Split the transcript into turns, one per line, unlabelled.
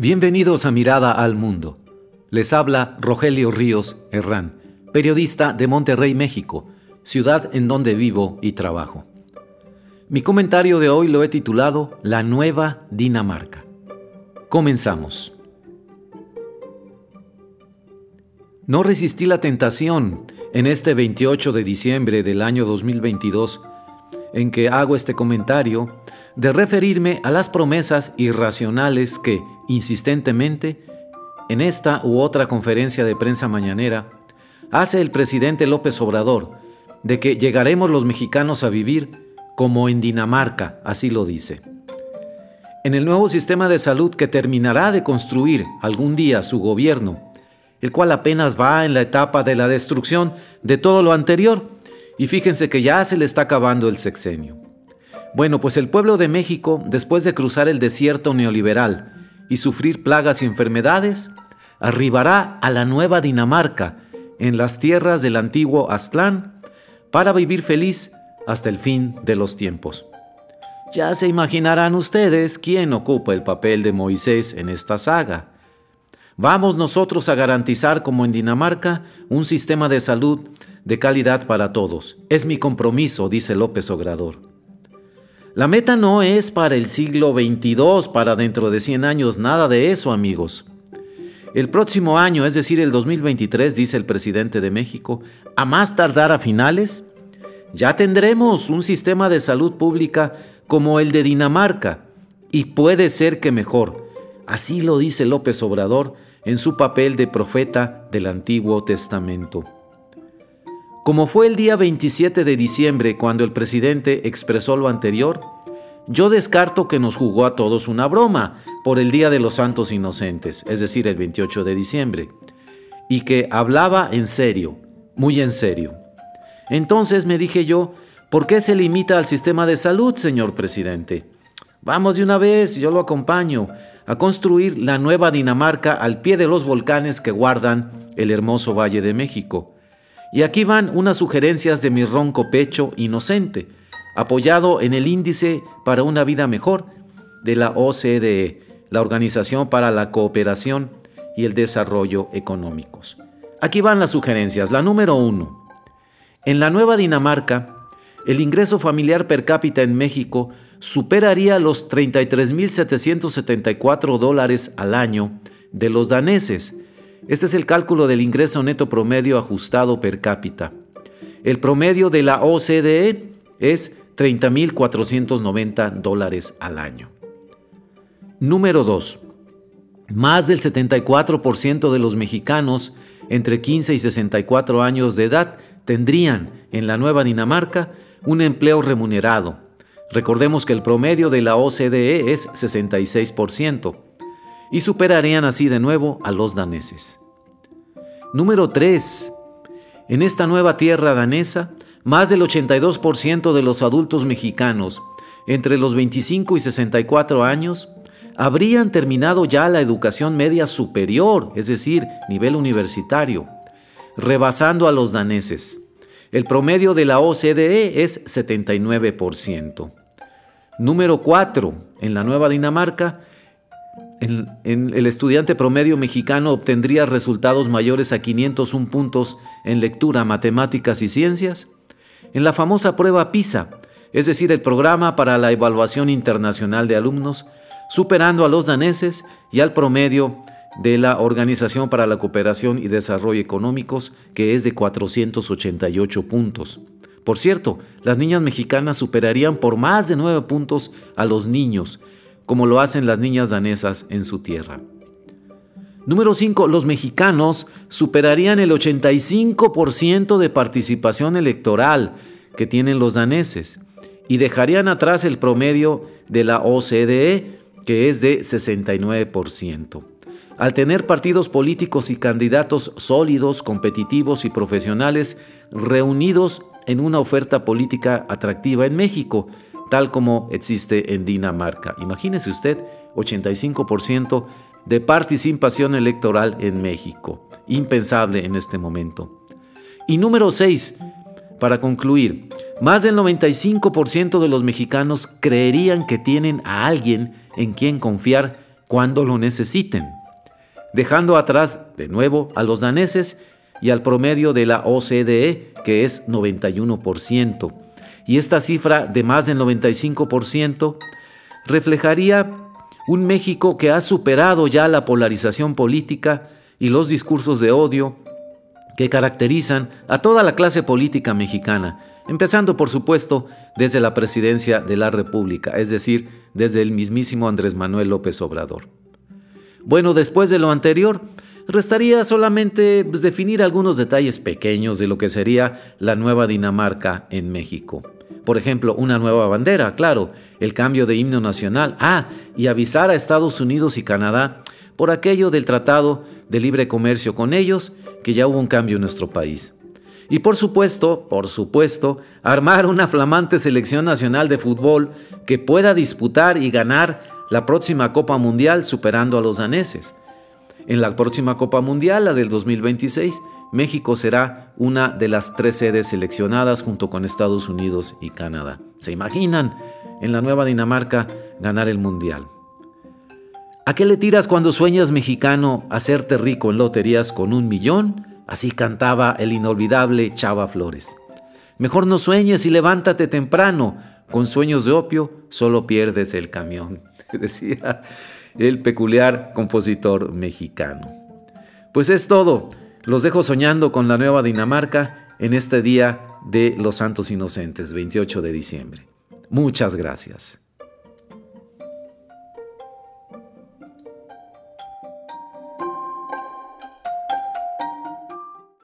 Bienvenidos a Mirada al Mundo. Les habla Rogelio Ríos Herrán, periodista de Monterrey, México, ciudad en donde vivo y trabajo. Mi comentario de hoy lo he titulado La nueva Dinamarca. Comenzamos. No resistí la tentación en este 28 de diciembre del año 2022 en que hago este comentario de referirme a las promesas irracionales que, insistentemente, en esta u otra conferencia de prensa mañanera, hace el presidente López Obrador de que llegaremos los mexicanos a vivir como en Dinamarca, así lo dice. En el nuevo sistema de salud que terminará de construir algún día su gobierno, el cual apenas va en la etapa de la destrucción de todo lo anterior, y fíjense que ya se le está acabando el sexenio. Bueno, pues el pueblo de México, después de cruzar el desierto neoliberal y sufrir plagas y enfermedades, arribará a la nueva Dinamarca, en las tierras del antiguo Aztlán, para vivir feliz hasta el fin de los tiempos. Ya se imaginarán ustedes quién ocupa el papel de Moisés en esta saga. Vamos nosotros a garantizar, como en Dinamarca, un sistema de salud de calidad para todos. Es mi compromiso, dice López Obrador. La meta no es para el siglo XXII, para dentro de 100 años, nada de eso, amigos. El próximo año, es decir, el 2023, dice el presidente de México, a más tardar a finales, ya tendremos un sistema de salud pública como el de Dinamarca, y puede ser que mejor. Así lo dice López Obrador en su papel de profeta del Antiguo Testamento. Como fue el día 27 de diciembre cuando el presidente expresó lo anterior, yo descarto que nos jugó a todos una broma por el Día de los Santos Inocentes, es decir, el 28 de diciembre, y que hablaba en serio, muy en serio. Entonces me dije yo, ¿por qué se limita al sistema de salud, señor presidente? Vamos de una vez, yo lo acompaño, a construir la nueva Dinamarca al pie de los volcanes que guardan el hermoso Valle de México y aquí van unas sugerencias de mi ronco pecho inocente, apoyado en el índice para una vida mejor de la OCDE, la Organización para la Cooperación y el Desarrollo Económicos. Aquí van las sugerencias. La número uno. En la Nueva Dinamarca, el ingreso familiar per cápita en México superaría los 33.774 dólares al año de los daneses, este es el cálculo del ingreso neto promedio ajustado per cápita. El promedio de la OCDE es 30.490 dólares al año. Número 2. Más del 74% de los mexicanos entre 15 y 64 años de edad tendrían en la Nueva Dinamarca un empleo remunerado. Recordemos que el promedio de la OCDE es 66% y superarían así de nuevo a los daneses. Número 3. En esta nueva tierra danesa, más del 82% de los adultos mexicanos entre los 25 y 64 años habrían terminado ya la educación media superior, es decir, nivel universitario, rebasando a los daneses. El promedio de la OCDE es 79%. Número 4. En la Nueva Dinamarca, el estudiante promedio mexicano obtendría resultados mayores a 501 puntos en lectura, matemáticas y ciencias. En la famosa prueba PISA, es decir, el programa para la evaluación internacional de alumnos, superando a los daneses y al promedio de la Organización para la Cooperación y Desarrollo Económicos, que es de 488 puntos. Por cierto, las niñas mexicanas superarían por más de 9 puntos a los niños, como lo hacen las niñas danesas en su tierra. Número 5. Los mexicanos superarían el 85% de participación electoral que tienen los daneses y dejarían atrás el promedio de la OCDE, que es de 69%. Al tener partidos políticos y candidatos sólidos, competitivos y profesionales reunidos en una oferta política atractiva en México, tal como existe en Dinamarca. Imagínese usted, 85% de participación electoral en México. Impensable en este momento. Y número 6, para concluir, más del 95% de los mexicanos creerían que tienen a alguien en quien confiar cuando lo necesiten, dejando atrás de nuevo a los daneses y al promedio de la OCDE, que es 91%. Y esta cifra de más del 95% reflejaría un México que ha superado ya la polarización política y los discursos de odio que caracterizan a toda la clase política mexicana, empezando por supuesto desde la presidencia de la República, es decir, desde el mismísimo Andrés Manuel López Obrador. Bueno, después de lo anterior, restaría solamente pues, definir algunos detalles pequeños de lo que sería la nueva Dinamarca en México. Por ejemplo, una nueva bandera, claro, el cambio de himno nacional, ah, y avisar a Estados Unidos y Canadá por aquello del Tratado de Libre Comercio con ellos, que ya hubo un cambio en nuestro país. Y por supuesto, por supuesto, armar una flamante selección nacional de fútbol que pueda disputar y ganar la próxima Copa Mundial superando a los daneses. En la próxima Copa Mundial, la del 2026, México será una de las tres sedes seleccionadas junto con Estados Unidos y Canadá. ¿Se imaginan en la nueva Dinamarca ganar el Mundial? ¿A qué le tiras cuando sueñas mexicano hacerte rico en loterías con un millón? Así cantaba el inolvidable Chava Flores. Mejor no sueñes y levántate temprano. Con sueños de opio solo pierdes el camión, decía el peculiar compositor mexicano. Pues es todo. Los dejo soñando con la nueva Dinamarca en este día de los Santos Inocentes, 28 de diciembre. Muchas gracias.